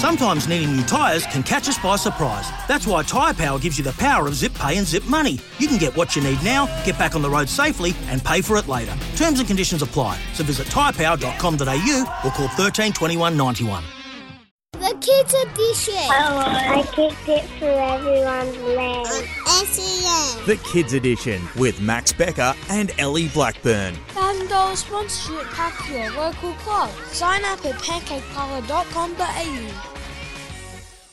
Sometimes needing new tyres can catch us by surprise. That's why Tyre Power gives you the power of zip pay and zip money. You can get what you need now, get back on the road safely, and pay for it later. Terms and conditions apply. So visit tyrepower.com.au or call 13 21 91. The Kids Edition. Oh, I kicked it for everyone's leg. SEN. The Kids Edition with Max Becker and Ellie Blackburn. $1,000 sponsorship pack for your local club. Sign up at pancakeparlour.com.au.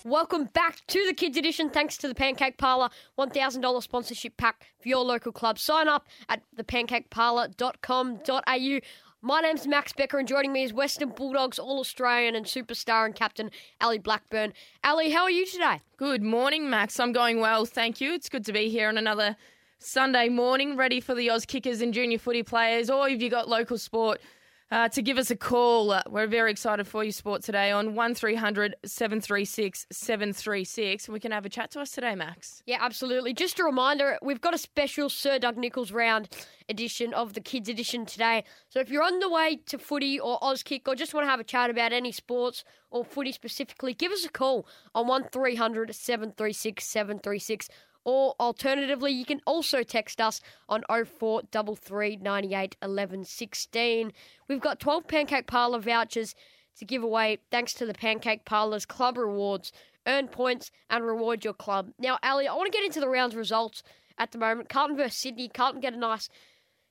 Welcome back to the Kids Edition. Thanks to the Pancake Parlour, $1,000 sponsorship pack for your local club. Sign up at thepancakeparlour.com.au. My name's Max Becker, and joining me is Western Bulldogs All Australian and superstar and captain Ellie Blackburn. Ellie, how are you today? Good morning, Max. I'm going well, thank you. It's good to be here on another Sunday morning, ready for the Auskickers and junior footy players, or if you got local sport, uh, to give us a call. Uh, we're very excited for your sport today on 1300 736 736. We can have a chat to us today, Max. Yeah, absolutely. Just a reminder, we've got a special Sir Doug Nicholls round edition of the Kids Edition today. So if you're on the way to footy or Auskick or just want to have a chat about any sports or footy specifically, give us a call on 1300 736 736. Or alternatively, you can also text us on 0433 98 11 16. We've got 12 Pancake Parlour vouchers to give away thanks to the Pancake Parlour's Club Rewards. Earn points and reward your club. Now, Ellie, I want to get into the round's results at the moment. Carlton versus Sydney. Carlton get a nice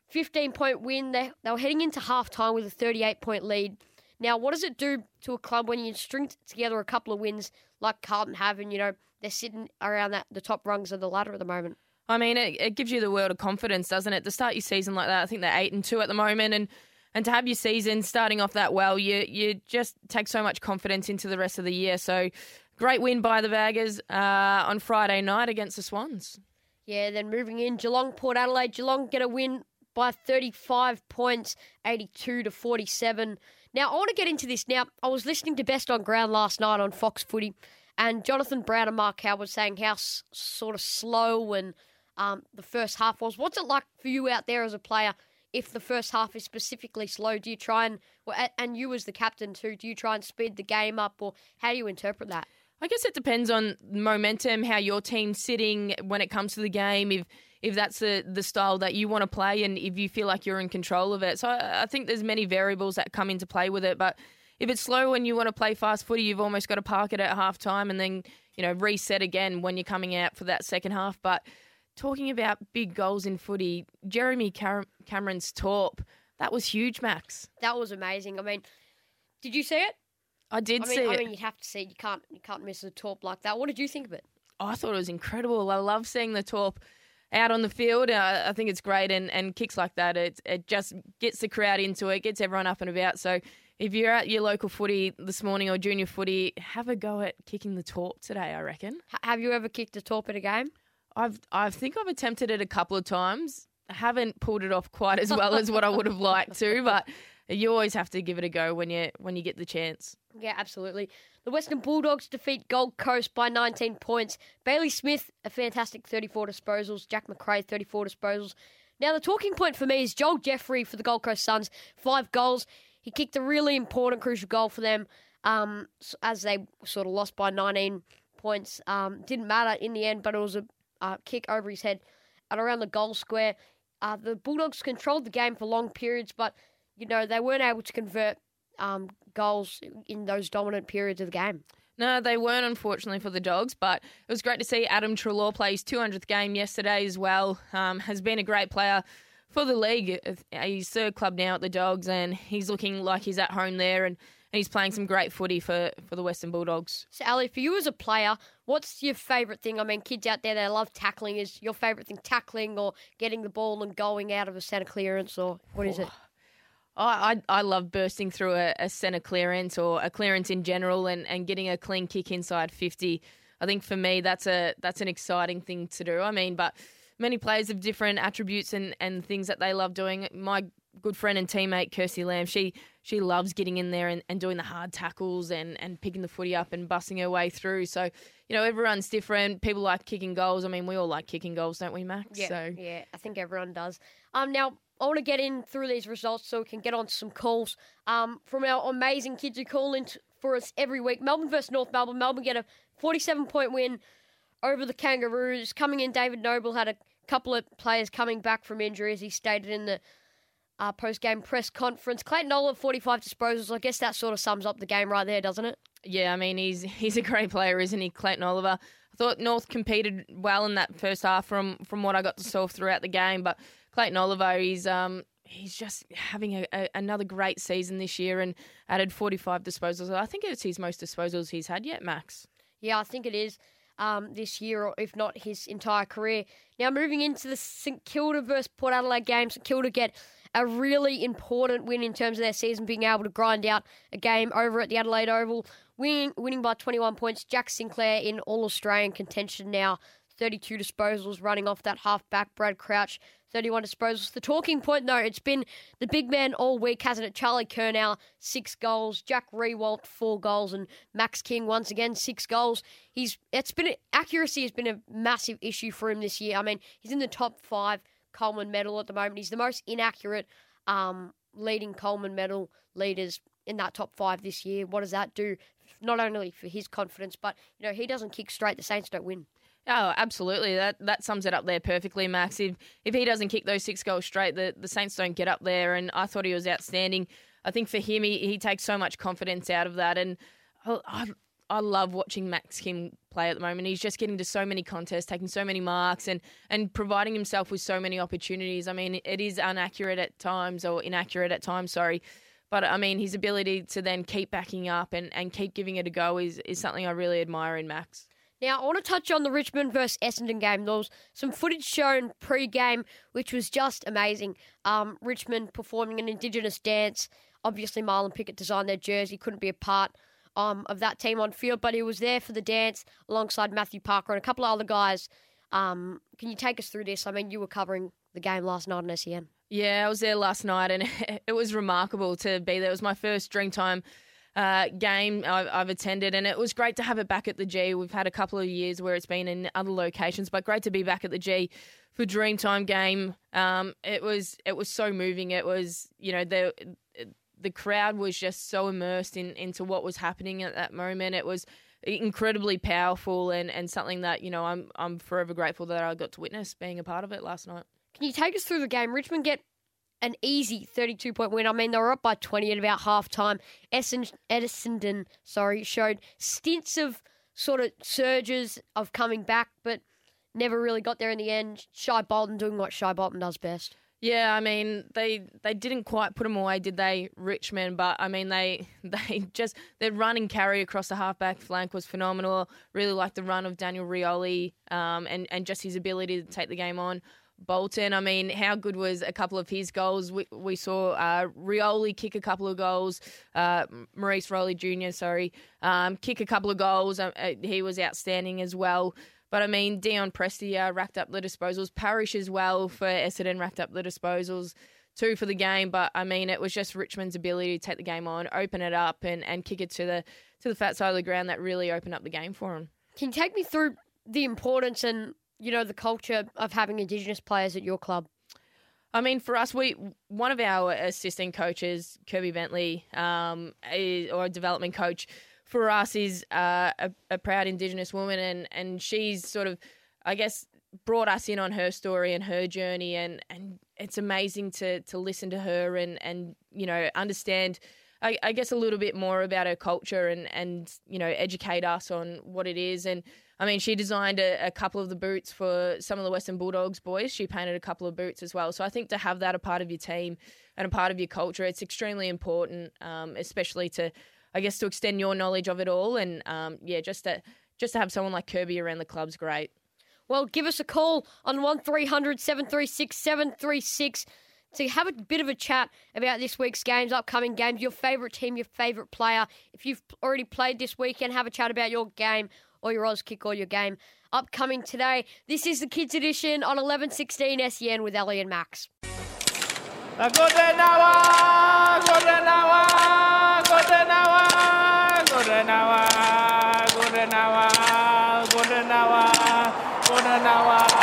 15 point win. They, they were heading into half time with a 38 point lead. Now, what does it do to a club when you string together a couple of wins like Carlton have and, you know, they're sitting around that the top rungs of the ladder at the moment? I mean, it, it gives you the world of confidence, doesn't it? To start your season like that, I think they're eight and two at the moment, and and to have your season starting off that well, you you just take so much confidence into the rest of the year. So, great win by the Baggers uh, on Friday night against the Swans. Yeah, then moving in, Geelong, Port Adelaide. Geelong get a win by 35 points, 82 to 47. Now, I want to get into this. Now, I was listening to Best on Ground last night on Fox Footy, and Jonathan Brown and Mark Howard saying how s- sort of slow and um, the first half was. What's it like for you out there as a player? If the first half is specifically slow, do you try and and you as the captain too? Do you try and speed the game up, or how do you interpret that? I guess it depends on momentum, how your team's sitting when it comes to the game. If if that's the the style that you want to play, and if you feel like you're in control of it, so I, I think there's many variables that come into play with it. But if it's slow and you want to play fast footy, you've almost got to park it at half time and then you know reset again when you're coming out for that second half. But talking about big goals in footy, Jeremy Cameron's torp that was huge, Max. That was amazing. I mean, did you see it? I did I mean, see I it. I mean, you'd have to see. it. You can't. You can't miss a torp like that. What did you think of it? I thought it was incredible. I love seeing the torp out on the field. Uh, I think it's great, and, and kicks like that, it it just gets the crowd into it, gets everyone up and about. So if you're at your local footy this morning or junior footy, have a go at kicking the torp today. I reckon. H- have you ever kicked a torp at a game? I've I think I've attempted it a couple of times. I haven't pulled it off quite as well as what I would have liked to, but you always have to give it a go when you when you get the chance. Yeah, absolutely. The Western Bulldogs defeat Gold Coast by 19 points. Bailey Smith, a fantastic 34 disposals. Jack Macrae, 34 disposals. Now, the talking point for me is Joel Jeffrey for the Gold Coast Suns, five goals. He kicked a really important, crucial goal for them um, as they sort of lost by 19 points. Um, didn't matter in the end, but it was a uh, kick over his head at around the goal square. Uh, the Bulldogs controlled the game for long periods, but you know they weren't able to convert um, goals in those dominant periods of the game. No, they weren't, unfortunately, for the Dogs, but it was great to see Adam Treloar play his 200th game yesterday as well. Um, has been a great player for the league. He's third club now at the Dogs, and he's looking like he's at home there, and, and he's playing some great footy for, for the Western Bulldogs. So, Ellie, for you as a player, what's your favourite thing? I mean, kids out there, they love tackling. Is your favourite thing tackling or getting the ball and going out of a centre clearance, or what is it? I, I, I love bursting through a, a centre clearance or a clearance in general and, and getting a clean kick inside 50. I think for me, that's a that's an exciting thing to do. I mean, but many players have different attributes and, and things that they love doing. My good friend and teammate Kirsty Lamb, she she loves getting in there and, and doing the hard tackles and, and picking the footy up and busting her way through. So, you know, everyone's different. People like kicking goals. I mean, we all like kicking goals, don't we, Max? Yeah, So yeah, I think everyone does. Um, now I want to get in through these results so we can get on to some calls. Um, from our amazing kids who call in t- for us every week. Melbourne versus North Melbourne. Melbourne get a 47 point win over the Kangaroos. Coming in, David Noble had a couple of players coming back from injury, as he stated in the uh, post game press conference. Clayton Oliver, 45 disposals. I guess that sort of sums up the game right there, doesn't it? Yeah, I mean he's he's a great player, isn't he, Clayton Oliver? I thought North competed well in that first half from from what I got to saw throughout the game, but Clayton Oliver, he's um he's just having a, a, another great season this year and added 45 disposals. I think it's his most disposals he's had yet, Max. Yeah, I think it is um, this year, or if not his entire career. Now, moving into the St Kilda versus Port Adelaide game, St Kilda get a really important win in terms of their season, being able to grind out a game over at the Adelaide Oval, winning, winning by 21 points. Jack Sinclair in All Australian contention now, 32 disposals, running off that halfback. Brad Crouch 31 disposals. The talking point, though, it's been the big man all week, hasn't it? Charlie Curnow, six goals. Jack Riewoldt, four goals. And Max King, once again, six goals. He's it's been Accuracy has been a massive issue for him this year. I mean, he's in the top five Coleman medal at the moment. He's the most inaccurate um, leading Coleman medal leaders in that top five this year. What does that do? Not only for his confidence, but you know he doesn't kick straight. The Saints don't win. Oh, absolutely. That that sums it up there perfectly, Max. If if he doesn't kick those six goals straight, the, the Saints don't get up there. And I thought he was outstanding. I think for him, he, he takes so much confidence out of that. And I, I, I love watching Max King play at the moment. He's just getting to so many contests, taking so many marks, and and providing himself with so many opportunities. I mean, it is inaccurate at times, or inaccurate at times. Sorry. But I mean, his ability to then keep backing up and, and keep giving it a go is, is something I really admire in Max. Now, I want to touch on the Richmond versus Essendon game. There was some footage shown pre-game, which was just amazing. Um, Richmond performing an Indigenous dance. Obviously, Marlon Pickett designed their jersey. Couldn't be a part um, of that team on field, but he was there for the dance alongside Matthew Parker and a couple of other guys. Um, can you take us through this? I mean, you were covering the game last night on SEN. Yeah, I was there last night, and it was remarkable to be there. It was my first Dreamtime uh, game I've, I've, attended, and it was great to have it back at the G. We've had a couple of years where it's been in other locations, but great to be back at the G for Dreamtime game. Um, it was it was so moving. It was you know the the crowd was just so immersed in into what was happening at that moment. It was incredibly powerful and, and something that you know I'm I'm forever grateful that I got to witness being a part of it last night. Can you take us through the game? Richmond get an easy 32 point win. I mean, they were up by 20 at about half time. Essendon, sorry, showed stints of sort of surges of coming back, but never really got there in the end. Shai Bolton doing what Shai Bolton does best. Yeah, I mean they they didn't quite put them away, did they, Richmond? But I mean they they just their run and carry across the halfback flank was phenomenal. Really liked the run of Daniel Rioli um, and and just his ability to take the game on. Bolton. I mean, how good was a couple of his goals? We, we saw uh, Rioli kick a couple of goals, uh, Maurice Rioli Jr., sorry, um, kick a couple of goals. Uh, uh, he was outstanding as well. But I mean, Dion Prestia uh, racked up the disposals. Parish as well for Essendon racked up the disposals. Two for the game, but I mean, it was just Richmond's ability to take the game on, open it up, and, and kick it to the to the fat side of the ground that really opened up the game for him. Can you take me through the importance and you know, the culture of having Indigenous players at your club? I mean, for us, we one of our assistant coaches, Kirby Bentley, um, is, or a development coach, for us is uh, a, a, proud Indigenous woman, and and she's sort of, I guess, brought us in on her story and her journey, and and it's amazing to to listen to her and and you know understand. I, I guess a little bit more about her culture and, and you know educate us on what it is and I mean, she designed a, a, couple of the boots for some of the Western Bulldogs boys. She painted a couple of boots as well. So I think to have that a part of your team and a part of your culture, it's extremely important, um, especially to, I guess, to extend your knowledge of it all. And um, yeah, just to just to have someone like Kirby around the club's great. Well, give us a call on one 736 736 to have a bit of a chat about this week's games, upcoming games, your favourite team, your favourite player. If you've already played this weekend, have a chat about your game or your Oz kick or your game upcoming today. This is the Kids Edition on 1116 SEN with Ellie and Max. Gorenawa, Gorenawa, Gorenawa, Gorenawa, Gorenawa, Gorenawa, Gorenawa.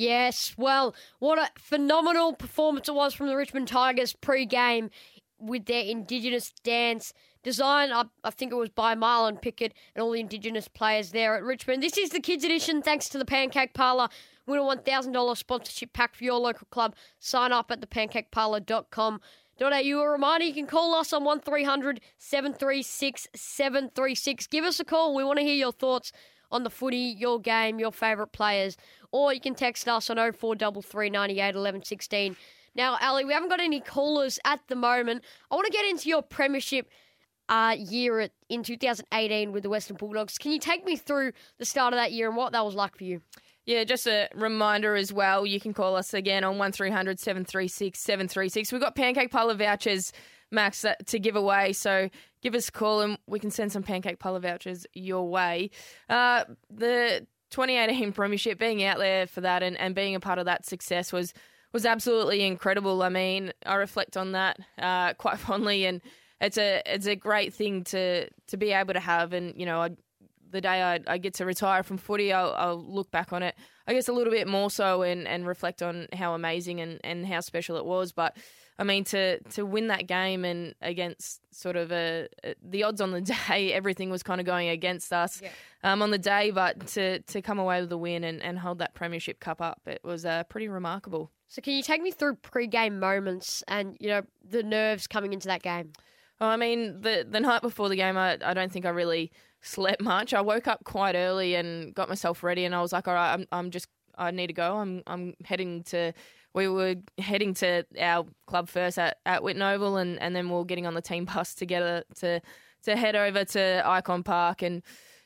Yes, well, what a phenomenal performance it was from the Richmond Tigers pre-game with their Indigenous dance design. I, I think it was by Marlon Pickett and all the Indigenous players there at Richmond. This is the Kids Edition, thanks to the Pancake Parlour. Win a $1,000 sponsorship pack for your local club. Sign up at thepancakeparlour.com. au. A reminder, you can call us on 1300 736 736. Give us a call. We want to hear your thoughts on the footy, your game, your favourite players. Or you can text us on 0433 98 11 16. Now, Ellie, we haven't got any callers at the moment. I want to get into your premiership uh, year at, in 2018 with the Western Bulldogs. Can you take me through the start of that year and what that was like for you? Yeah, just a reminder as well. You can call us again on 1300 736 736. We've got Pancake Parlour vouchers, Max, to give away. So give us a call and we can send some Pancake Parlour vouchers your way. Uh, the 2018 Premiership, being out there for that and, and being a part of that success was was absolutely incredible. I mean, I reflect on that uh, quite fondly, and it's a it's a great thing to to be able to have. And you know, I, the day I, I, get to retire from footy, I'll, I'll, look back on it, I guess, a little bit more so, and, and reflect on how amazing and, and how special it was. But I mean, to to win that game and against sort of a, the odds on the day, everything was kind of going against us yeah. um, on the day, but to to come away with a win and, and hold that premiership cup up, it was uh, pretty remarkable. So can you take me through pre-game moments and you know the nerves coming into that game? Well, I mean, the the night before the game, I, I don't think I really slept much. I woke up quite early and got myself ready, and I was like, all right, I'm I'm just I need to go. I'm I'm heading to. We were heading to our club first at, at Whitten Oval, and, and then we are getting on the team bus together to to head over to Ikon Park. And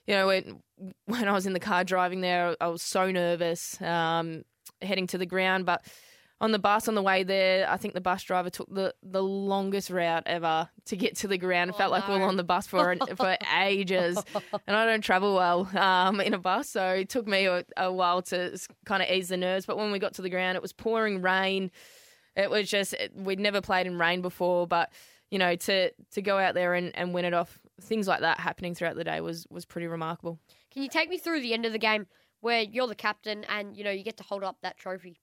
you know, when, when I was in the car driving there, I was so nervous um, heading to the ground, but on the bus on the way there, I think the bus driver took the, the longest route ever to get to the ground. It oh, felt no. like we were on the bus for for ages, and I don't travel well um, in a bus, so it took me a, a while to kind of ease the nerves. But when we got to the ground, it was pouring rain. It was just it, we'd never played in rain before, but you know to to go out there and, and win it off, things like that happening throughout the day was was pretty remarkable. Can you take me through the end of the game where you're the captain and you know you get to hold up that trophy?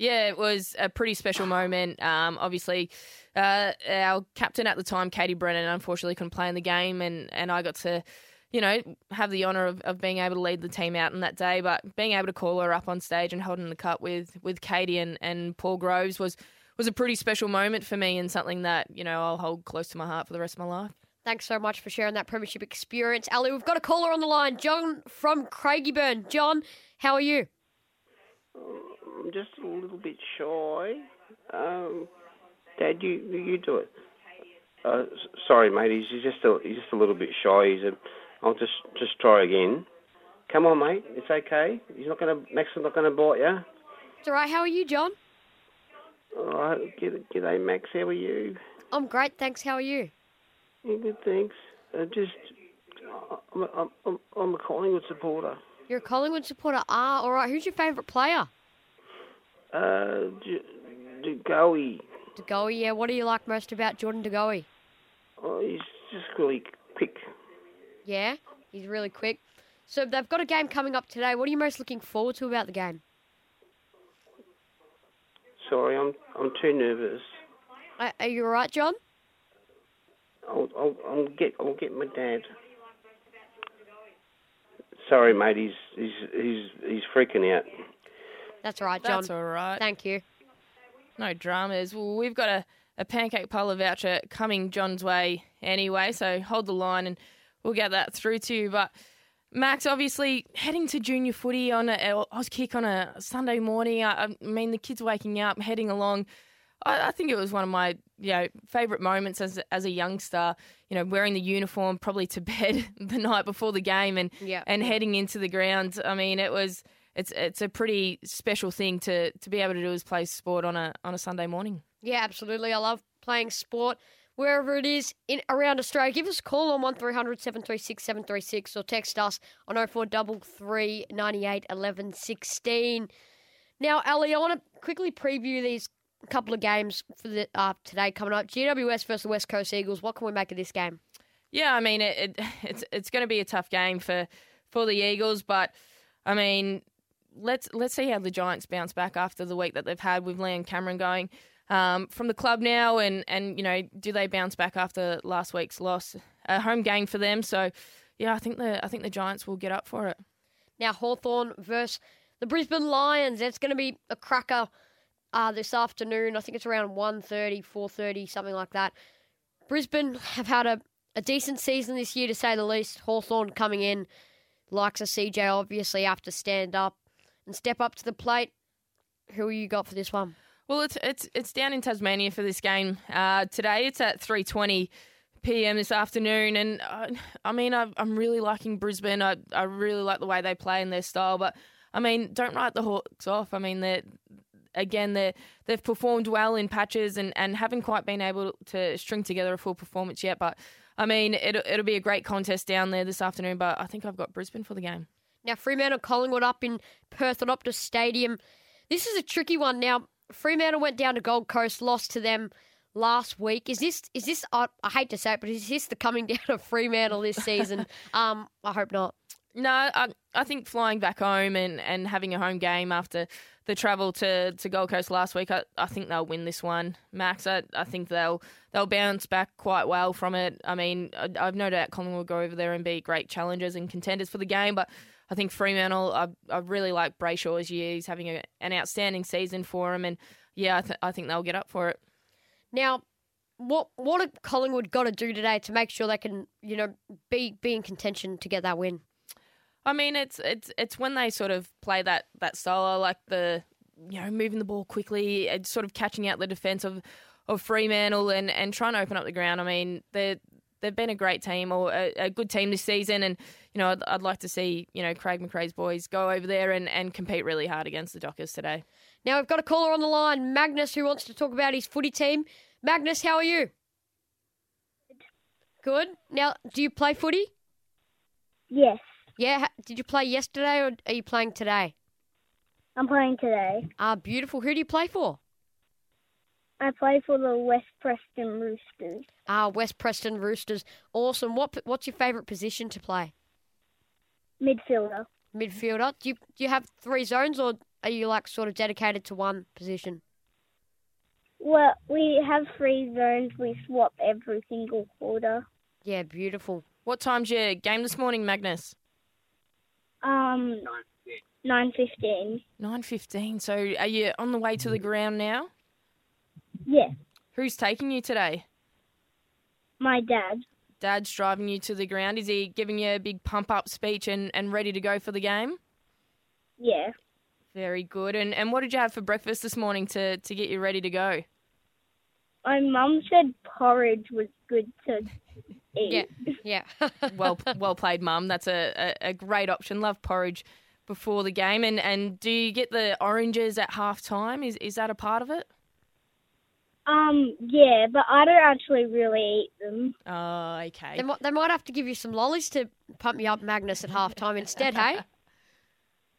Yeah, it was a pretty special moment. Um, obviously, uh, our captain at the time, Katie Brennan, unfortunately couldn't play in the game, and, and I got to, you know, have the honour of, of being able to lead the team out in that day. But being able to call her up on stage and holding the cup with, with Katie and, and Paul Groves was was a pretty special moment for me and something that you know I'll hold close to my heart for the rest of my life. Thanks so much for sharing that premiership experience, Ellie. We've got a caller on the line, John from Craigieburn. John, how are you? I'm just a little bit shy. Um, Dad, you you do it. Uh, sorry, mate. He's just a he's just a little bit shy. He's a. I'll just just try again. Come on, mate. It's okay. He's not gonna. Max is not gonna bite you. It's all right. How are you, John? All right. G'day, Max. How are you? I'm great, thanks. How are you? Yeah, good, thanks. Uh, just, I'm a, I'm, I'm a Collingwood supporter. You're a Collingwood supporter. Ah, all right. Who's your favourite player? Uh, De Goey. Yeah. What do you like most about Jordan Goey? Oh, he's just really quick. Yeah, he's really quick. So they've got a game coming up today. What are you most looking forward to about the game? Sorry, I'm I'm too nervous. Are, are you all right, John? I'll, I'll I'll get I'll get my dad. Sorry, mate. He's he's he's he's freaking out. That's right, John. That's all right. Thank you. No dramas. Well, we've got a, a pancake parlour voucher coming John's way anyway, so hold the line and we'll get that through to you. But Max, obviously heading to junior footy on a Auskick on a Sunday morning. I, I mean, the kids waking up, heading along. I, I, think it was one of my you know favourite moments as as a youngster. You know, wearing the uniform, probably to bed the night before the game, and yeah. and heading into the ground. I mean, it was it's it's a pretty special thing to to be able to do is play sport on a on a Sunday morning. Yeah, absolutely. I love playing sport wherever it is in around Australia. Give us a call on 1300 736 736 or text us on 0433 98 11 16. Now, Ellie, I want to quickly preview these couple of games for the uh, today coming up. GWS versus the West Coast Eagles. What can we make of this game? Yeah, I mean it, it it's it's going to be a tough game for for the Eagles, but I mean let's let's see how the Giants bounce back after the week that they've had with Leon Cameron going um, from the club now, and and you know, do they bounce back after last week's loss? A home game for them, so yeah, I think the I think the Giants will get up for it. Now Hawthorn versus the Brisbane Lions. It's going to be a cracker uh, this afternoon. I think it's around 1.30, 4.30, something like that. Brisbane have had a, a decent season this year, to say the least. Hawthorn coming in, likes a CJ, obviously, to stand up and step up to the plate. Who you got for this one? Well, it's it's it's down in Tasmania for this game uh, today. It's at three twenty p.m. this afternoon, and uh, I mean, I, am really liking Brisbane. I I really like the way they play and their style, but I mean, don't write the Hawks off. I mean, they again they they've performed well in patches and, and haven't quite been able to string together a full performance yet. But I mean, it'll it'll be a great contest down there this afternoon. But I think I've got Brisbane for the game. Now Fremantle Collingwood up in Perth at Optus Stadium. This is a tricky one. Now Fremantle went down to Gold Coast, lost to them last week. Is this is this? I, I hate to say it, but is this the coming down of Fremantle this season? um, I hope not. No, I, I think flying back home and, and having a home game after the travel to, to Gold Coast last week, I, I think they'll win this one, Max. I, I think they'll they'll bounce back quite well from it. I mean, I, I've no doubt Collingwood will go over there and be great challengers and contenders for the game, but I think Fremantle, I, I really like Brayshaw's year. He's having a, an outstanding season for him, and yeah, I, th- I think they'll get up for it. Now, what what have Collingwood got to do today to make sure they can, you know, be be in contention to get that win? I mean, it's it's it's when they sort of play that that style, like the you know moving the ball quickly, and sort of catching out the defence of of Fremantle and and trying to open up the ground. I mean, they they've been a great team or a, a, good team this season, and you know I'd, I'd, like to see you know Craig McRae's boys go over there and, and compete really hard against the Dockers today. Now we've got a caller on the line, Magnus, who wants to talk about his footy team. Magnus, how are you? Good. Now, do you play footy? Yes. Yeah. Did you play yesterday or are you playing today? I'm playing today. Ah, beautiful. Who do you play for? I play for the West Preston Roosters. Ah, West Preston Roosters. Awesome. What What's your favourite position to play? Midfielder. Midfielder. Do you do you have three zones or are you like sort of dedicated to one position? Well, we have three zones. We swap every single quarter. Yeah, beautiful. What time's your game this morning, Magnus? Um, nine fifteen. Nine fifteen. So, are you on the way to the ground now? Yeah. Who's taking you today? My dad. Dad's driving you to the ground. Is he giving you a big pump up speech and, and ready to go for the game? Yeah. Very good. And and what did you have for breakfast this morning to, to get you ready to go? My mum said porridge was good to eat. Yeah, yeah. well well played, mum. That's a, a, a, great option. Love porridge before the game. And, and do you get the oranges at half time? Is is that a part of it? Um, yeah, but I don't actually really eat them. Oh, okay. They might, they might have to give you some lollies to pump you up, Magnus, at half time instead, hey?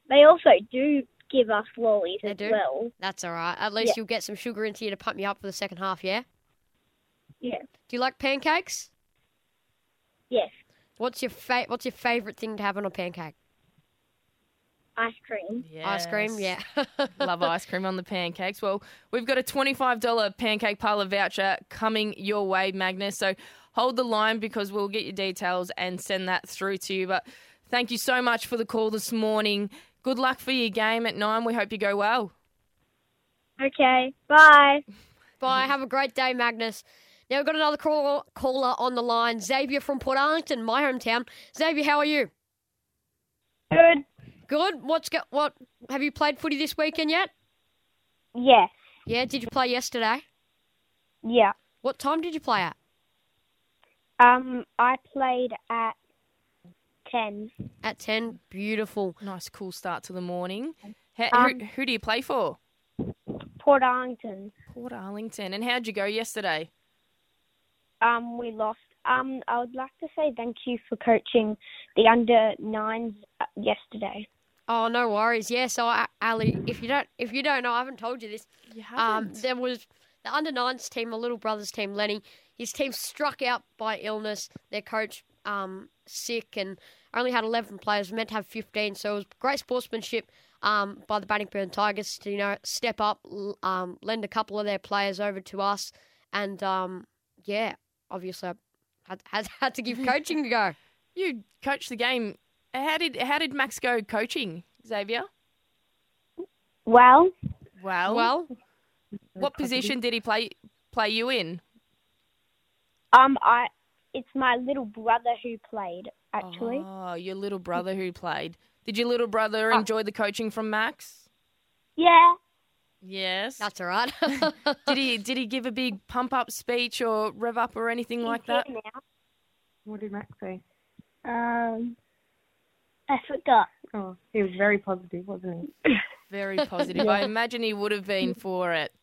They also do give us lollies they as do? well. That's all right. At least Yeah. you'll get some sugar into you to pump you up for the second half, yeah? Yeah. Do you like pancakes? Yes. What's your fa- What's your favourite thing to have on a pancake? Ice cream. Ice cream, yeah. Love ice cream on the pancakes. Well, we've got a $25 pancake parlor voucher coming your way, Magnus. So hold the line because we'll get your details and send that through to you. But thank you so much for the call this morning. Good luck for your game at nine. We hope you go well. Okay. Bye. Bye. Have a great day, Magnus. Now we've got another call- caller on the line, Xavier from Portarlington, my hometown. Xavier, how are you? Good. Good. What's go- what? Have you played footy this weekend yet? Yes. Yeah. Did you play yesterday? Yeah. What time did you play at? Um, I played at ten. At ten. Beautiful. Nice, cool start to the morning. How, Um, who, who do you play for? Portarlington. Port Arlington. And how'd you go yesterday? Um, we lost. Um, I would like to say thank you for coaching the under nines uh, yesterday. Oh, no worries. Yeah. So, Ellie, if you don't, if you don't know, I haven't told you this. You Um, there was the under nines team, my little brother's team, Lenny. His team struck out by illness. Their coach um sick and only had eleven players. Meant to have fifteen, so it was great sportsmanship. um, by the Bannockburn Tigers to you know step up, um, lend a couple of their players over to us, and um, yeah, obviously I had, had had to give coaching a go. You coached the game. How did how did Max go coaching, Xavier? Well, Well, Well, what position did he play play you in? um, I it's my little brother who played actually. Oh, your little brother who played. Did your little brother enjoy the coaching from Max? Yeah. Yes. that's all right. did he did he give a big pump up speech or rev up or anything like that? Now. What did Max say? Um, I forgot. Oh, he was very positive, wasn't he? Very positive. I imagine he would have been for it.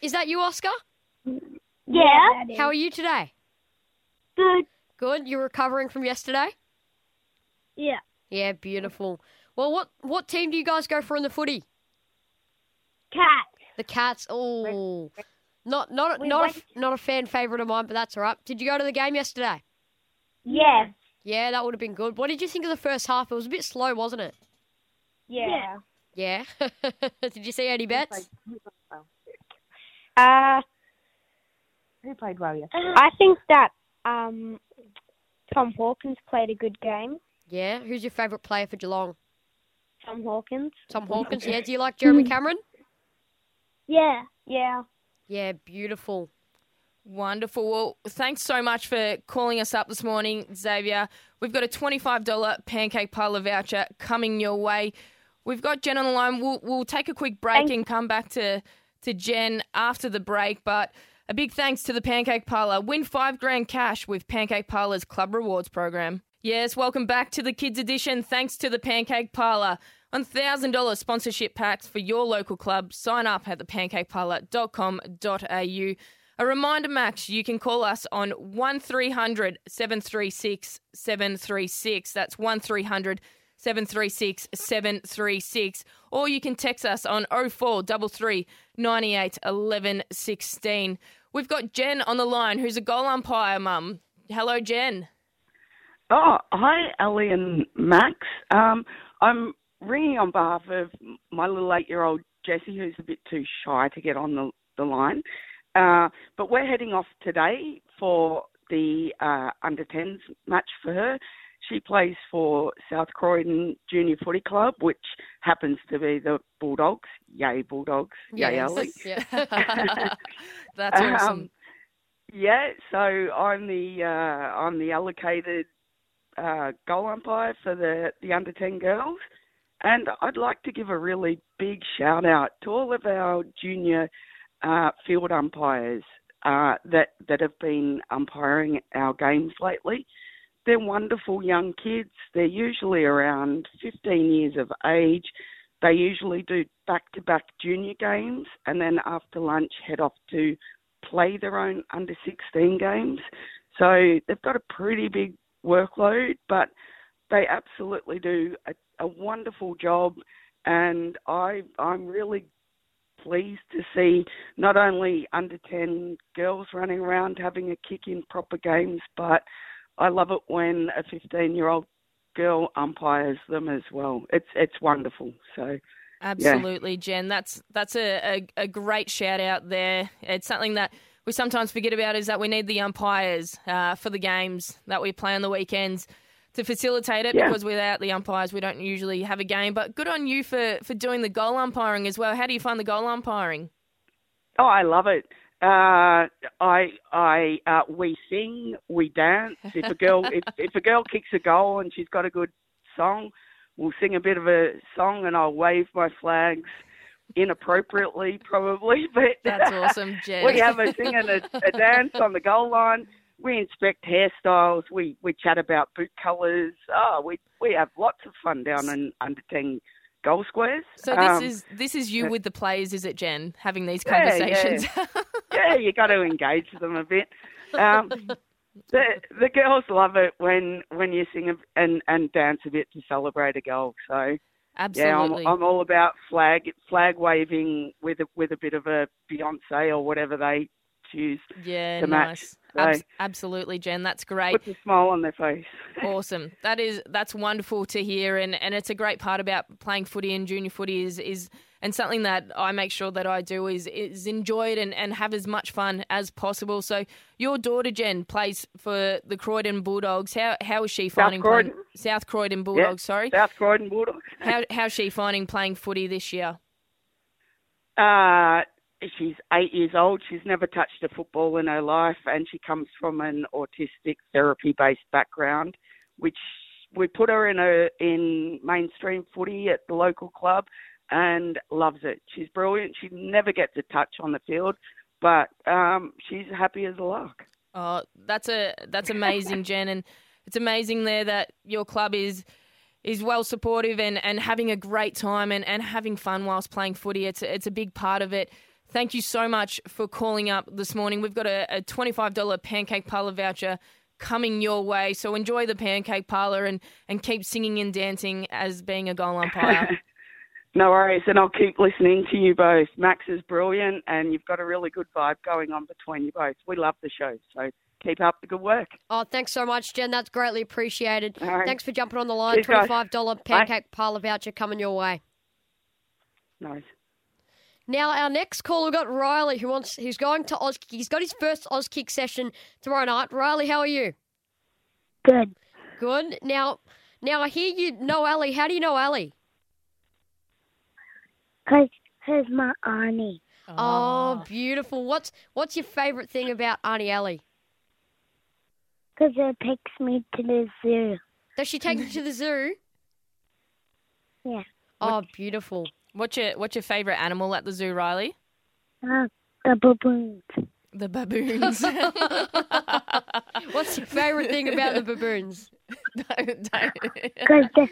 Is that you, Oscar? Yeah. How are you today? Good. Good. You're recovering from yesterday. Yeah. Yeah, beautiful. Well, what what team do you guys go for in the footy? Cat. The Cats. Oh, not not We not a, went- not a fan favorite of mine, but that's all right. Did you go to the game yesterday? Yes. Yeah, that would have been good. What did you think of the first half? It was a bit slow, wasn't it? Yeah. Yeah. did you see any bets? Who? Uh, Who played well yesterday? I think that um, Tom Hawkins played a good game. Yeah. Who's your favourite player for Geelong? Tom Hawkins. Tom Hawkins. Yeah. Do you like Jeremy Cameron? Yeah. Yeah. Yeah, beautiful. Wonderful. Well, thanks so much for calling us up this morning, Xavier. We've got a $25 pancake parlor voucher coming your way. We've got Jen on the line. We'll, we'll take a quick break Thanks. and come back to, to Jen after the break. But a big thanks to the Pancake Parlor. Win five grand cash with Pancake Parlor's Club Rewards program. Yes, welcome back to the Kids Edition. Thanks to the Pancake Parlor. On $1,000 sponsorship packs for your local club, sign up at thepancakeparlor.com.au. A reminder, Max, you can call us on 1300 736 736. That's 1300 736 736. Or you can text us on 0433 98 11 16. We've got Jen on the line, who's a goal umpire, mum. Hello, Jen. Oh, hi, Ellie and Max. Um, I'm ringing on behalf of my little eight-year-old Jessie, who's a bit too shy to get on the, the line. Uh, but we're heading off today for the uh, under 10s match for her. She plays for South Croydon Junior Footy Club, which happens to be the Bulldogs. Yay, Bulldogs. Yay, Ellie. Yeah. That's awesome. Um, yeah, so I'm the uh, I'm the allocated uh, goal umpire for the the under ten girls, and I'd like to give a really big shout out to all of our junior uh, field umpires uh, that that have been umpiring our games lately. They're wonderful young kids. They're usually around 15 years of age. They usually do back to back junior games and then after lunch head off to play their own under 16 games. So they've got a pretty big workload, but they absolutely do a, a wonderful job. And I, I'm really pleased to see not only under 10 girls running around having a kick in proper games, but I love it when a 15 year old girl umpires them as well. It's it's wonderful. So Absolutely, Jen. That's that's a, a, a great shout out there. It's something that we sometimes forget about is that we need the umpires uh, for the games that we play on the weekends to facilitate it Yeah. because without the umpires we don't usually have a game. But good on you for, for doing the goal umpiring as well. How do you find the goal umpiring? Oh, I love it. Uh, I, I, uh, we sing, we dance. If a girl, if, if a girl kicks a goal and she's got a good song, we'll sing a bit of a song, and I'll wave my flags inappropriately, probably. But That's awesome, Jen. we have a sing and a, a dance on the goal line. We inspect hairstyles. We we chat about boot colours. Oh, we we have lots of fun down in under ten goal squares. So this Um, is this is you yeah. with the players, is it, Jen? Having these Yeah, yeah. conversations. yeah, you got to engage them a bit. Um, the the girls love it when when you sing a, and and dance a bit to celebrate a goal. So Absolutely. yeah, I'm I'm all about flag flag waving with a with a bit of a Beyonce or whatever they use Yeah, to nice. match. So Abs- absolutely, Jen. That's great. puts a smile on their face. awesome. That is that's wonderful to hear, and, and it's a great part about playing footy and junior footy is is and something that I make sure that I do is is enjoy it and, and have as much fun as possible. So your daughter Jen plays for the Croydon Bulldogs. How how is she finding Croydon. playing South Croydon Bulldogs? sorry, South Croydon Bulldogs. how how's she finding playing footy this year? Uh, she's eight years old. She's never touched a football in her life, and she comes from an autistic therapy-based background, which we put her in a in mainstream footy at the local club, and loves it. She's brilliant. She never gets a touch on the field, but um, she's happy as a lark. Oh, that's a that's amazing, Jen, and it's amazing there that your club is is well supportive and, and having a great time and, and having fun whilst playing footy. It's a, it's a big part of it. Thank you so much for calling up this morning. We've got a, a $25 pancake parlour voucher coming your way. So enjoy the pancake parlour and, and keep singing and dancing as being a goal umpire. No worries, and I'll keep listening to you both. Max is brilliant, and you've got a really good vibe going on between you both. We love the show, so keep up the good work. Oh, thanks so much, Jen. That's greatly appreciated. All right. Thanks for jumping on the line. Cheers. Twenty-five dollar pancake parlour voucher coming your way. Nice. Now our next call, we've got Riley who wants who's going to Oz. He's got his first Auskick session tomorrow night. Riley, how are you? Good. Good. Now, now I hear you know Ellie. How do you know Ellie? Cause here's my auntie. Oh, beautiful. What's what's your favourite thing about Auntie Ellie? Cause it takes me to the zoo. Does she take you to the zoo? Yeah. Oh, beautiful. What's your what's your favourite animal at the zoo, Riley? Uh, the baboons. The baboons. What's your favourite thing about the baboons? Don't- don't- Cause they,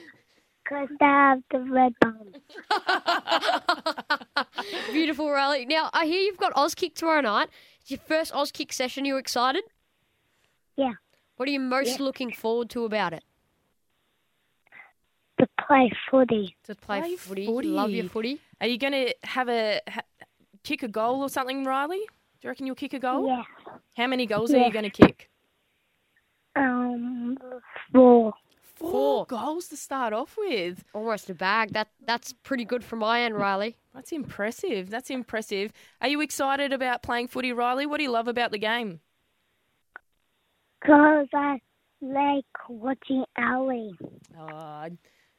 cause they have the red bum. Beautiful, Riley. Now I hear you've got Auskick tomorrow night. It's your first Auskick session. You excited? Yeah. What are you most Yeah. looking forward to about it? To play footy. To play, Play footy. Love your footy. Are you going to have a ha, kick a goal or something, Riley? Do you reckon you'll kick a goal? Yeah. How many goals are you going to kick? Um, four. Four goals to start off with. Almost a bag. That that's pretty good from my end, Riley. That's impressive. That's impressive. Are you excited about playing footy, Riley? What do you love about the game? Cause I like watching Ellie. Oh,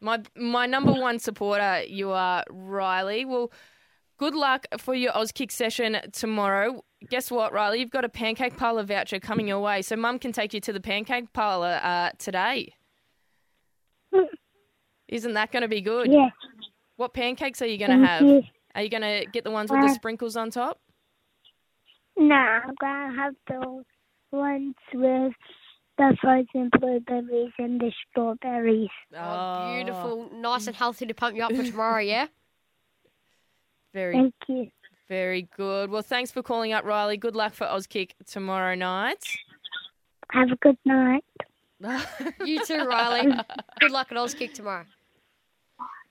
my my number one supporter, you are Riley. Well, good luck for your Auskick session tomorrow. Guess what, Riley? You've got a pancake parlour voucher coming your way, so Mum can take you to the pancake parlour uh, today. Isn't that going to be good? Yeah. What pancakes are you going to have? you. Are you going to get the ones with the Uh, sprinkles on top? No, I'm gonna have those ones with the frozen blueberries and the strawberries. Oh, beautiful. Nice and healthy to pump you up for tomorrow, yeah? Very Thank you. Very good. Well, thanks for calling up, Riley. Good luck for Auskick tomorrow night. Have a good night. You too, Riley. Good luck at Auskick tomorrow.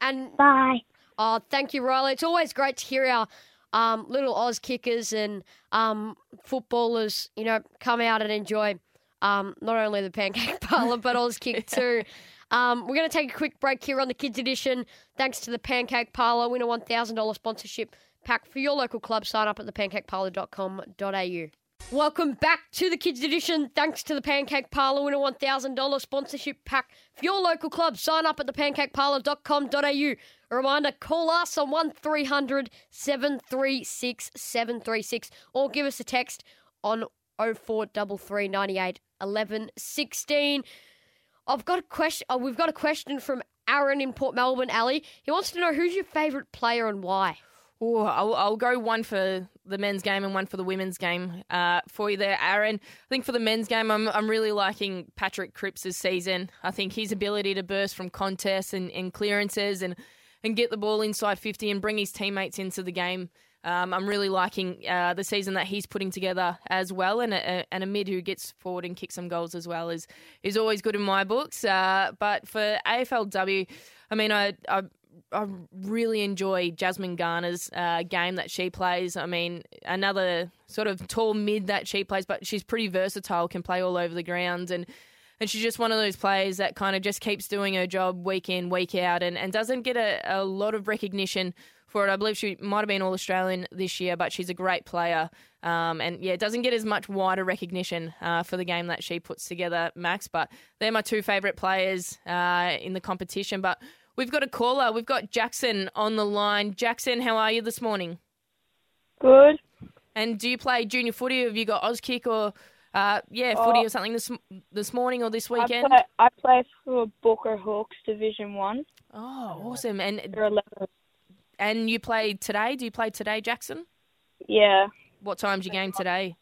And Bye. Oh, thank you, Riley. It's always great to hear our um, little Auskickers and um, footballers, you know, come out and enjoy um, not only the pancake parlour but Auskick too. Um, we're going to take a quick break here on the Kids Edition. Thanks to the Pancake Parlour, win a one thousand dollars sponsorship pack for your local club. Sign up at thepancakeparlour.com.au. Welcome back to the Kids Edition. Thanks to the Pancake Parlour, win a $1,000 sponsorship pack for your local club. Sign up at thepancakeparlour.com.au. A reminder, call us on 1300 736 736 or give us a text on 0433 98 11 16. I've got a question. Oh, we've got a question from Aaron in Port Melbourne, Ellie. He wants to know who's your favourite player and why. Oh, I'll, I'll go one for the men's game and one for the women's game uh, for you there, Aaron. I think for the men's game, I'm, I'm really liking Patrick Cripps' season. I think his ability to burst from contests and, and clearances and, and get the ball inside 50 and bring his teammates into the game. Um, I'm really liking uh, the season that he's putting together as well, and a, and a mid who gets forward and kicks some goals as well is is always good in my books. Uh, but for AFLW, I mean, I, I I really enjoy Jasmine Garner's uh, game that she plays. I mean, another sort of tall mid that she plays, but she's pretty versatile, can play all over the ground, and and she's just one of those players that kind of just keeps doing her job week in, week out, and, and doesn't get a, a lot of recognition for it. I believe she might have been All Australian this year, but she's a great player. Um, and yeah, doesn't get as much wider recognition uh, for the game that she puts together, Max. But they're my two favourite players uh, in the competition. But we've got a caller. We've got Jackson on the line. Jackson, how are you this morning? Good. And do you play junior footy? Have you got Auskick or uh, yeah, footy Oh. or something this this morning or this I weekend? play, I play for Booker Hawks Division One. Oh, awesome! And They're 11. And you play today? Do you play today, Jackson? Yeah. What time's your game today?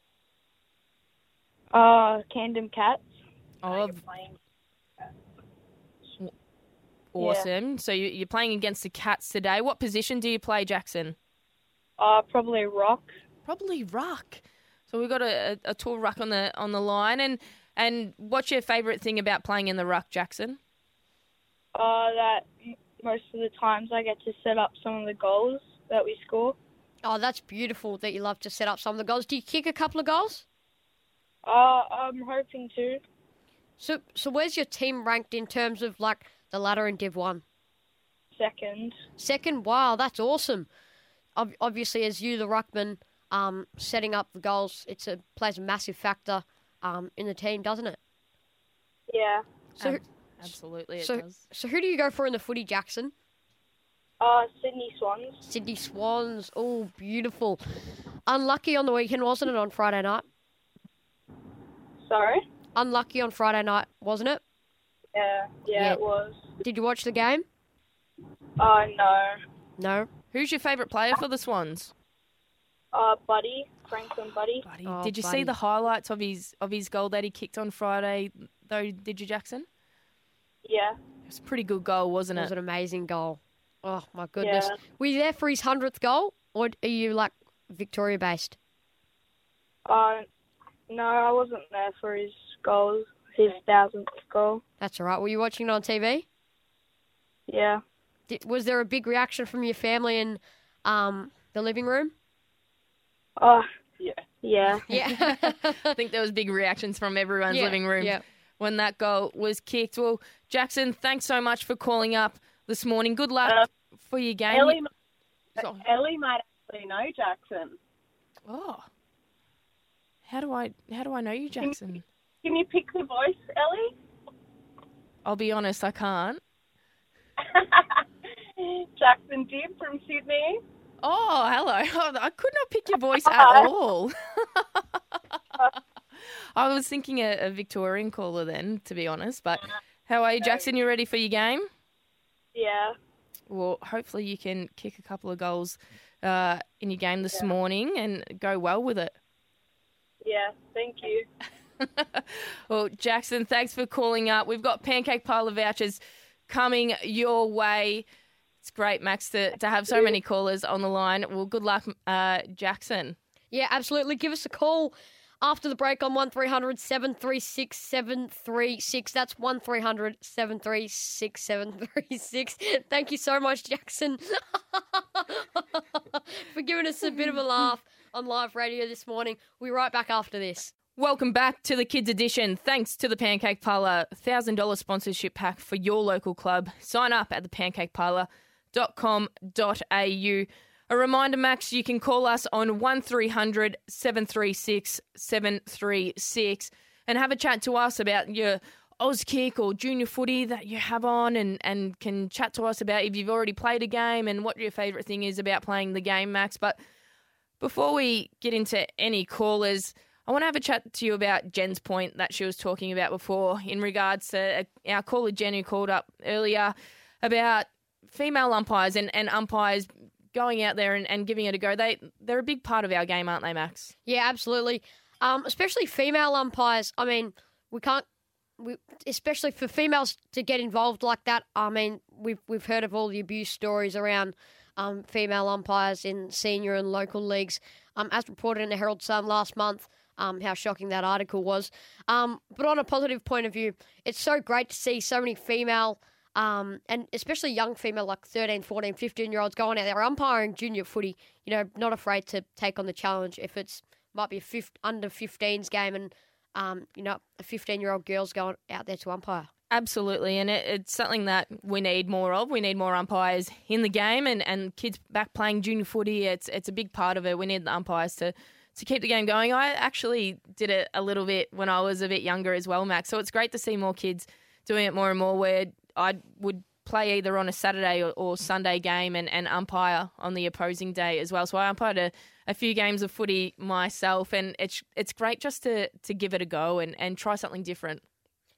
Uh, Camden Cats. Oh, awesome! So you, you're playing against the Cats today. What position do you play, Jackson? Uh, probably Rock. Probably ruck. So we've got a, a, a tall ruck on the on the line, and and what's your favourite thing about playing in the ruck, Jackson? Uh, that most of the times I get to set up some of the goals that we score. Oh, that's beautiful that you love to set up some of the goals. Do you kick a couple of goals? Uh, I'm hoping to. So, so where's your team ranked in terms of like the ladder in Div One? Second. Second. Wow, that's awesome. Ob- obviously, as you, the ruckman, um, setting up the goals, it's a plays a massive factor um, in the team, doesn't it? Yeah. So, Ab- absolutely, it so, does. so who do you go for in the footy, Jackson? Uh, Sydney Swans. Sydney Swans. Oh, beautiful. Unlucky on the weekend, wasn't it? On Friday night. Sorry. Unlucky on Friday night, wasn't it? Yeah. Yeah, Yeah. it was. Did you watch the game? Uh, no. No. Who's your favourite player for the Swans? Uh, Buddy. Franklin Buddy. Buddy. Oh, did you buddy. see the highlights of his of his goal that he kicked on Friday? Though, did you, Jackson? Yeah. It was a pretty good goal, wasn't It it? was an amazing goal. Oh my goodness. Yeah. Were you there for his hundredth goal, or are you like Victoria based? Uh, no, I wasn't there for his goals. His thousandth goal. That's all right. Were you watching it on TV? Yeah. Did, was there a big reaction from your family in um, the living room? Uh, yeah. Yeah. Yeah. I think there was big reactions from everyone's Yeah, living room yeah. when that goal was kicked. Well, Jackson, thanks so much for calling up this morning. Good luck Uh, for your game. Ellie, So- Ellie might actually know Jackson. oh, how do I how do I know you, Jackson? Can you pick the voice, Ellie? I'll be honest, I can't. Jackson Dibb from Sydney. Oh, hello. I could not pick your voice at all. I was thinking a, a Victorian caller then, to be honest. But how are you, Jackson? You ready for your game? Yeah. Well, hopefully you can kick a couple of goals uh, in your game this morning and go well with it. Yeah. Thank you. Well, Jackson, thanks for calling up. We've got pancake parlour vouchers coming your way. It's great, Max, to, to have so many callers on the line. Well, good luck, uh, Jackson. Yeah, absolutely. Give us a call after the break on 1300 736 736. That's 1300 736 736. Thank you so much, Jackson, for giving us a bit of a laugh on live radio this morning. We'll be right back after this. Welcome back to the Kids Edition. Thanks to the Pancake Parlour, $1,000 sponsorship pack for your local club. Sign up at thepancakeparlor.com.au. A reminder, Max, you can call us on 1300 736 736 and have a chat to us about your Auskick or junior footy that you have on and, and can chat to us about if you've already played a game and what your favourite thing is about playing the game, Max. But before we get into any callers, I want to have a chat to you about Jen's point that she was talking about before in regards to our caller Jen who called up earlier about female umpires and, and umpires going out there and, and giving it a go. They they're a big part of our game, aren't they, Max? Yeah, absolutely. Um, especially female umpires. I mean, we can't. We, especially for females to get involved like that. I mean, we've we've heard of all the abuse stories around um, female umpires in senior and local leagues. Um, as reported in the Herald Sun last month, um, how shocking that article was. Um, but on a positive point of view, it's so great to see so many female um, and especially young female like 13, 14, 15 year olds going out there umpiring junior footy, you know, not afraid to take on the challenge if it's might be a fifth, under 15s game and, um, you know, a 15 year old girl's going out there to umpire. Absolutely, and it, it's something that we need more of. We need more umpires in the game, and, and kids back playing junior footy. It's it's a big part of it. We need the umpires to to keep the game going. I actually did it a little bit when I was a bit younger as well, Max. So it's great to see more kids doing it more and more. Where I would play either on a Saturday or, or Sunday game and, and umpire on the opposing day as well. So I umpired a, a few games of footy myself, and it's it's great just to to give it a go and, and try something different.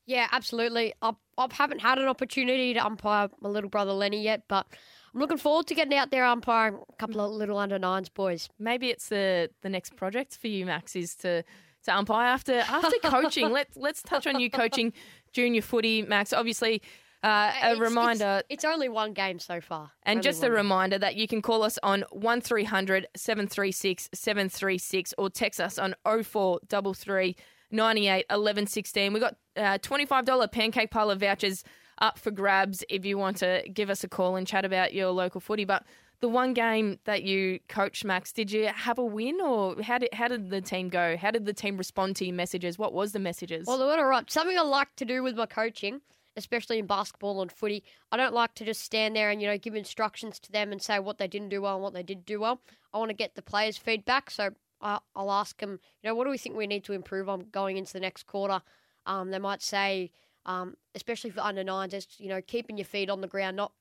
Yeah, absolutely. I, I haven't had an opportunity to umpire my little brother Lenny yet, but I'm looking forward to getting out there umpiring a couple of little under nines boys. Maybe it's the the next project for you, Max, is to to umpire after after coaching. let's let's touch on you coaching junior footy, Max. Obviously. Uh, a It's- reminder, It's, it's only one game so far. and Only just a one. reminder that you can call us on 1300 736 736 or text us on 0433 98 11 16. We've got uh, $25 pancake parlour vouchers up for grabs if you want to give us a call and chat about your local footy. But the one game that you coached, Max, did you have a win or how did, how did the team go? How did the team respond to your messages? What was the messages? Well, they were all right. Something I like to do with my coaching, especially in basketball and footy, I don't like to just stand there and you know give instructions to them and say what they didn't do well and what they did do well. I want to get the players' feedback, so I'll ask them, you know, what do we think we need to improve on going into the next quarter? Um, they might say, um, especially for under nines, it's you know keeping your feet on the ground, not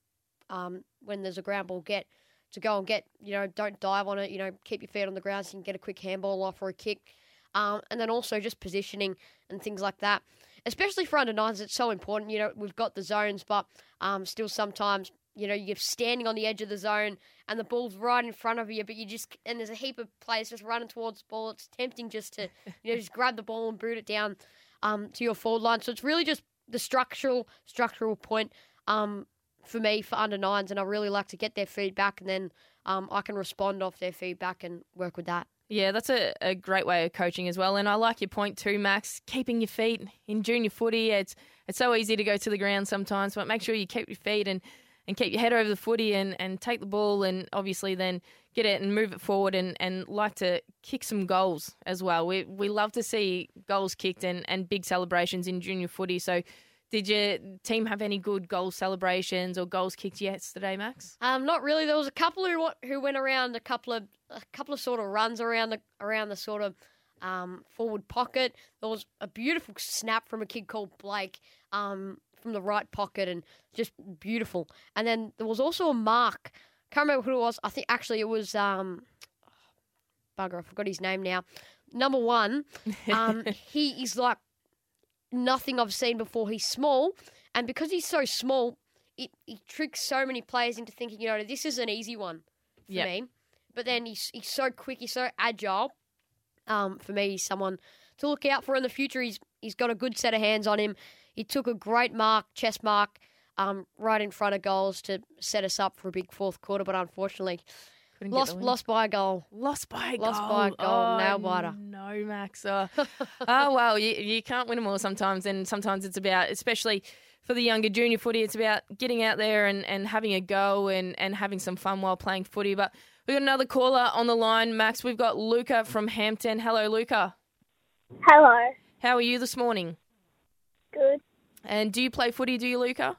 um, when there's a ground ball get to go and get, you know, don't dive on it, you know, keep your feet on the ground so you can get a quick handball off or a kick. Um, and then also just positioning and things like that. Especially for under nines, it's so important. You know, we've got the zones, but um, still sometimes, you know, you're standing on the edge of the zone and the ball's right in front of you, but you just, and there's a heap of players just running towards the ball. It's tempting just to, you know, just grab the ball and boot it down um, to your forward line. So it's really just the structural, structural point. Um, for me for under nines, and I really like to get their feedback, and then um, I can respond off their feedback and work with that. Yeah, that's a, a great way of coaching as well. And I like your point too, Max. Keeping your feet in junior footy, it's it's so easy to go to the ground sometimes, but make sure you keep your feet and, and keep your head over the footy and, and take the ball and obviously then get it and move it forward and, and like to kick some goals as well. We we love to see goals kicked and, and big celebrations in junior footy. So did your team have any good goal celebrations or goals kicked yesterday, Max? Um, not really. There was a couple who who went around a couple of a couple of sort of runs around the around the sort of um, forward pocket. There was a beautiful snap from a kid called Blake um, from the right pocket, and just beautiful. And then there was also a mark. Can't remember who it was. I think actually it was um, bugger. I forgot his name now. Number one, um, he is like nothing I've seen before. He's small, and because he's so small, it he tricks so many players into thinking, you know, this is an easy one for Yep. me. But then he's he's so quick, he's so agile. Um, for me, he's someone to look out for in the future. He's he's got a good set of hands on him. He took a great mark, chest mark, um, right in front of goals to set us up for a big fourth quarter. But unfortunately, lost the lost by a goal. Lost by a goal. Lost goal. by a goal. Oh, nail biter. No, Max. Oh, oh well, you, you can't win them all sometimes, and sometimes it's about, especially for the younger junior footy, it's about getting out there and, and having a go and, and having some fun while playing footy. But we've got another caller on the line, Max. We've got Luca from Hampton. Hello, Luca. Hello. How are you this morning? Good. And do you play footy, do you, Luca?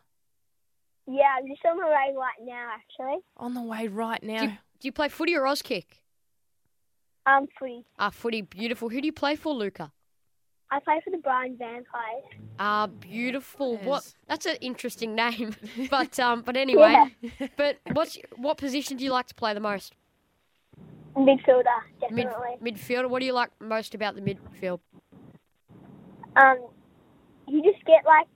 Yeah, I'm just on my way right now, actually. On the way right now. Do you, do you play footy or Auskick? Um, footy. Ah, footy, beautiful. Who do you play for, Luca? I play for the Brighton Vampires. Ah, beautiful. What? That's an interesting name. but um, but anyway, but what's what position do you like to play the most? Midfielder, Mid, definitely. midfielder. What do you like most about the midfield? Um, you just get like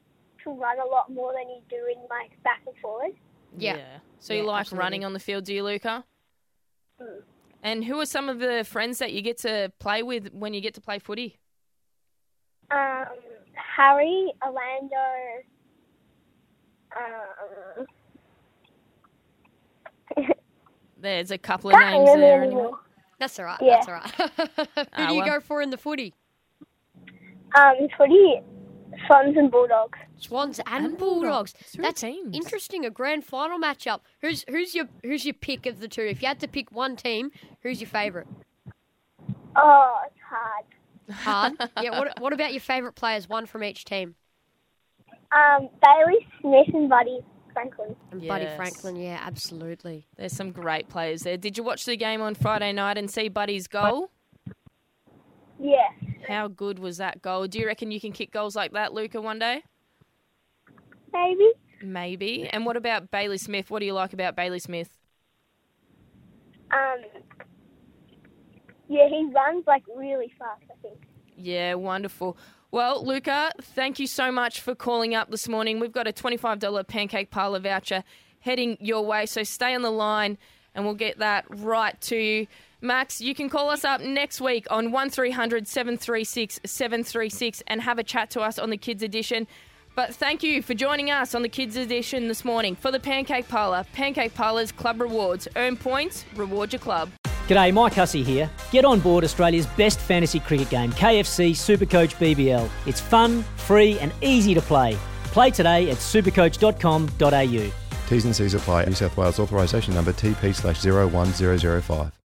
to run a lot more than you do in like back and forward. Yeah. So you Yeah, like absolutely. running on the field, do you, Luca? And who are some of the friends that you get to play with when you get to play footy? Um, Harry, Orlando. Um, There's a couple of names there. anymore. Anyway. That's all right. Yeah. That's all right. Who Ah, do you well. go for in the footy? Um, footy. Swans and Bulldogs. Swans and, Bulldogs. That's interesting. A grand final matchup. Who's who's your who's your pick of the two? If you had to pick one team, who's your favourite? Oh, it's hard. Hard. yeah. What What about your favourite players? One from each team. Um, Bailey Smith and Buddy Franklin. And Buddy Franklin. Yeah, absolutely. There's some great players there. Did you watch the game on Friday night and see Buddy's goal? Yeah. How good was that goal? Do you reckon you can kick goals like that, Luca, one day? Maybe. Maybe. And what about Bailey Smith? What do you like about Bailey Smith? Um, yeah, he runs like really fast. I think. Yeah, wonderful. Well, Luca, thank you so much for calling up this morning. We've got a $25 pancake parlour voucher heading your way, so stay on the line and we'll get that right to you. Max, you can call us up next week on 1300 736 736 and have a chat to us on the Kids Edition. But thank you for joining us on the Kids Edition this morning for the Pancake Parlour. Pancake Parlour's Club Rewards. Earn points, reward your club. G'day, Mike Hussey here. Get on board Australia's best fantasy cricket game, KFC Supercoach BBL. It's fun, free, and easy to play. Play today at supercoach.com.au. T's and C's apply. New South Wales authorisation number TP slash 01005.